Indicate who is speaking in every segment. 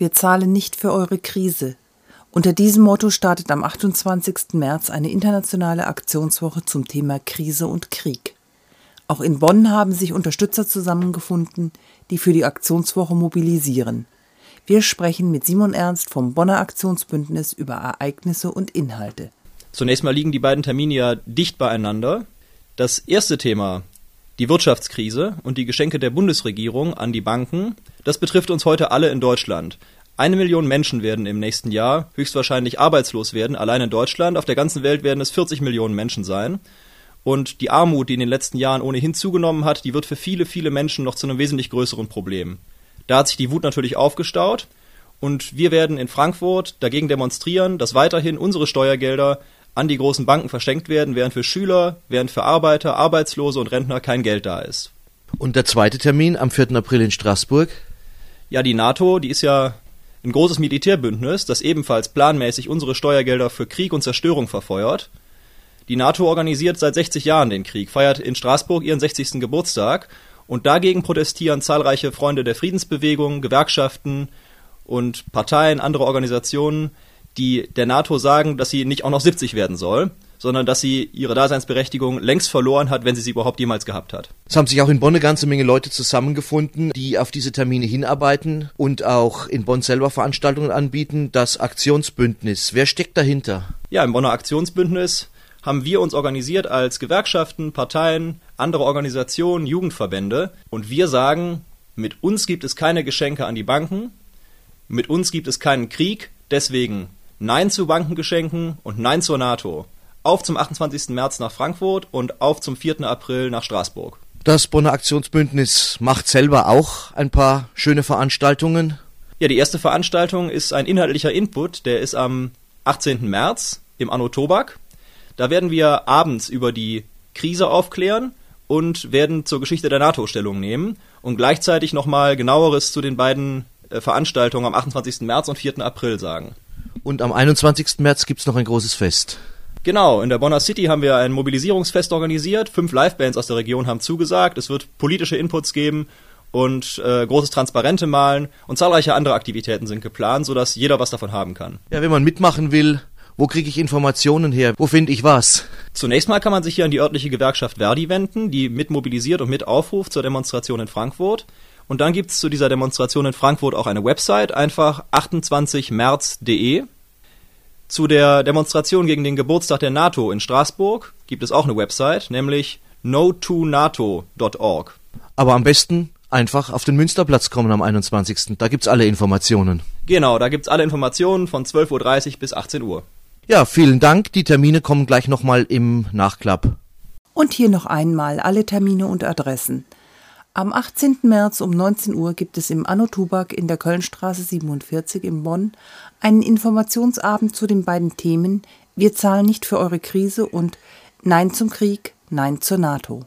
Speaker 1: Wir zahlen nicht für eure Krise. Unter diesem Motto startet am 28. März eine internationale Aktionswoche zum Thema Krise und Krieg. Auch in Bonn haben sich Unterstützer zusammengefunden, die für die Aktionswoche mobilisieren. Wir sprechen mit Simon Ernst vom Bonner Aktionsbündnis über Ereignisse und Inhalte.
Speaker 2: Zunächst mal liegen die beiden Termine ja dicht beieinander. Das erste Thema, die Wirtschaftskrise und die Geschenke der Bundesregierung an die Banken, das betrifft uns heute alle in Deutschland. Eine Million Menschen werden im nächsten Jahr höchstwahrscheinlich arbeitslos werden, allein in Deutschland. Auf der ganzen Welt werden es 40 Millionen Menschen sein. Und die Armut, die in den letzten Jahren ohnehin zugenommen hat, die wird für viele, viele Menschen noch zu einem wesentlich größeren Problem. Da hat sich die Wut natürlich aufgestaut. Und wir werden in Frankfurt dagegen demonstrieren, dass weiterhin unsere Steuergelder an die großen Banken verschenkt werden, während für Schüler, während für Arbeiter, Arbeitslose und Rentner kein Geld da ist.
Speaker 3: Und der zweite Termin am 4. April in Straßburg?
Speaker 2: Ja, die NATO, die ist ja ein großes Militärbündnis, das ebenfalls planmäßig unsere Steuergelder für Krieg und Zerstörung verfeuert. Die NATO organisiert seit 60 Jahren den Krieg, feiert in Straßburg ihren 60. Geburtstag und dagegen protestieren zahlreiche Freunde der Friedensbewegung, Gewerkschaften und Parteien, andere Organisationen, die der NATO sagen, dass sie nicht auch noch 70 werden soll, sondern dass sie ihre Daseinsberechtigung längst verloren hat, wenn sie sie überhaupt jemals gehabt hat.
Speaker 3: Es haben sich auch in Bonn eine ganze Menge Leute zusammengefunden, die auf diese Termine hinarbeiten und auch in Bonn selber Veranstaltungen anbieten. Das Aktionsbündnis, wer steckt dahinter?
Speaker 2: Ja, im Bonner Aktionsbündnis haben wir uns organisiert als Gewerkschaften, Parteien, andere Organisationen, Jugendverbände und wir sagen, mit uns gibt es keine Geschenke an die Banken, mit uns gibt es keinen Krieg, deswegen Nein zu Bankengeschenken und Nein zur NATO. Auf zum 28. März nach Frankfurt und auf zum 4. April nach Straßburg.
Speaker 3: Das Bonner Aktionsbündnis macht selber auch ein paar schöne Veranstaltungen.
Speaker 2: Ja, die erste Veranstaltung ist ein inhaltlicher Input, der ist am 18. März im Anno Tobak. Da werden wir abends über die Krise aufklären und werden zur Geschichte der NATO Stellung nehmen und gleichzeitig nochmal genaueres zu den beiden äh, Veranstaltungen am 28. März und 4. April sagen.
Speaker 3: Und am 21. März gibt's noch ein großes Fest.
Speaker 2: Genau, in der Bonner City haben wir ein Mobilisierungsfest organisiert. Fünf Livebands aus der Region haben zugesagt. Es wird politische Inputs geben und äh, großes Transparente malen und zahlreiche andere Aktivitäten sind geplant, sodass jeder was davon haben kann.
Speaker 3: Ja, wenn man mitmachen will, wo kriege ich Informationen her? Wo finde ich was?
Speaker 2: Zunächst mal kann man sich hier an die örtliche Gewerkschaft Verdi wenden, die mit mobilisiert und mit aufruft zur Demonstration in Frankfurt. Und dann gibt es zu dieser Demonstration in Frankfurt auch eine Website, einfach 28märz.de. Zu der Demonstration gegen den Geburtstag der NATO in Straßburg gibt es auch eine Website, nämlich no2nato.org.
Speaker 3: Aber am besten einfach auf den Münsterplatz kommen am 21. Da gibt's alle Informationen.
Speaker 2: Genau, da gibt's alle Informationen von 12.30 Uhr bis 18 Uhr.
Speaker 3: Ja, vielen Dank. Die Termine kommen gleich nochmal im Nachklapp.
Speaker 1: Und hier noch einmal alle Termine und Adressen. Am 18. März um 19 Uhr gibt es im Anno Tubak in der Kölnstraße 47 in Bonn einen Informationsabend zu den beiden Themen Wir zahlen nicht für eure Krise und Nein zum Krieg, Nein zur NATO.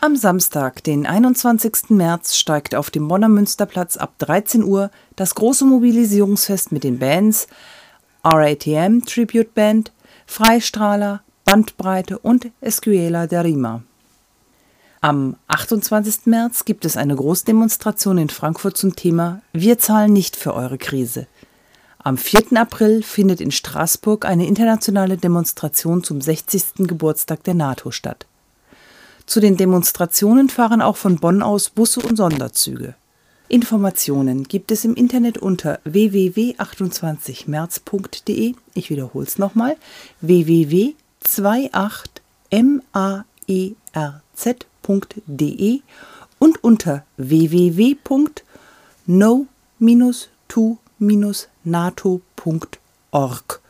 Speaker 1: Am Samstag, den 21. März, steigt auf dem Bonner Münsterplatz ab 13 Uhr das große Mobilisierungsfest mit den Bands RATM Tribute Band, Freistrahler, Bandbreite und Escuela de Rima. Am 28. März gibt es eine Großdemonstration in Frankfurt zum Thema Wir zahlen nicht für eure Krise. Am 4. April findet in Straßburg eine internationale Demonstration zum 60. Geburtstag der NATO statt. Zu den Demonstrationen fahren auch von Bonn aus Busse und Sonderzüge. Informationen gibt es im Internet unter www.28märz.de. Ich wiederhole es nochmal: www.28merz.de www.no-2 und unter www.no-2-nato.org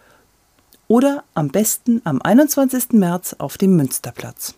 Speaker 1: oder am besten am 21. März auf dem Münsterplatz.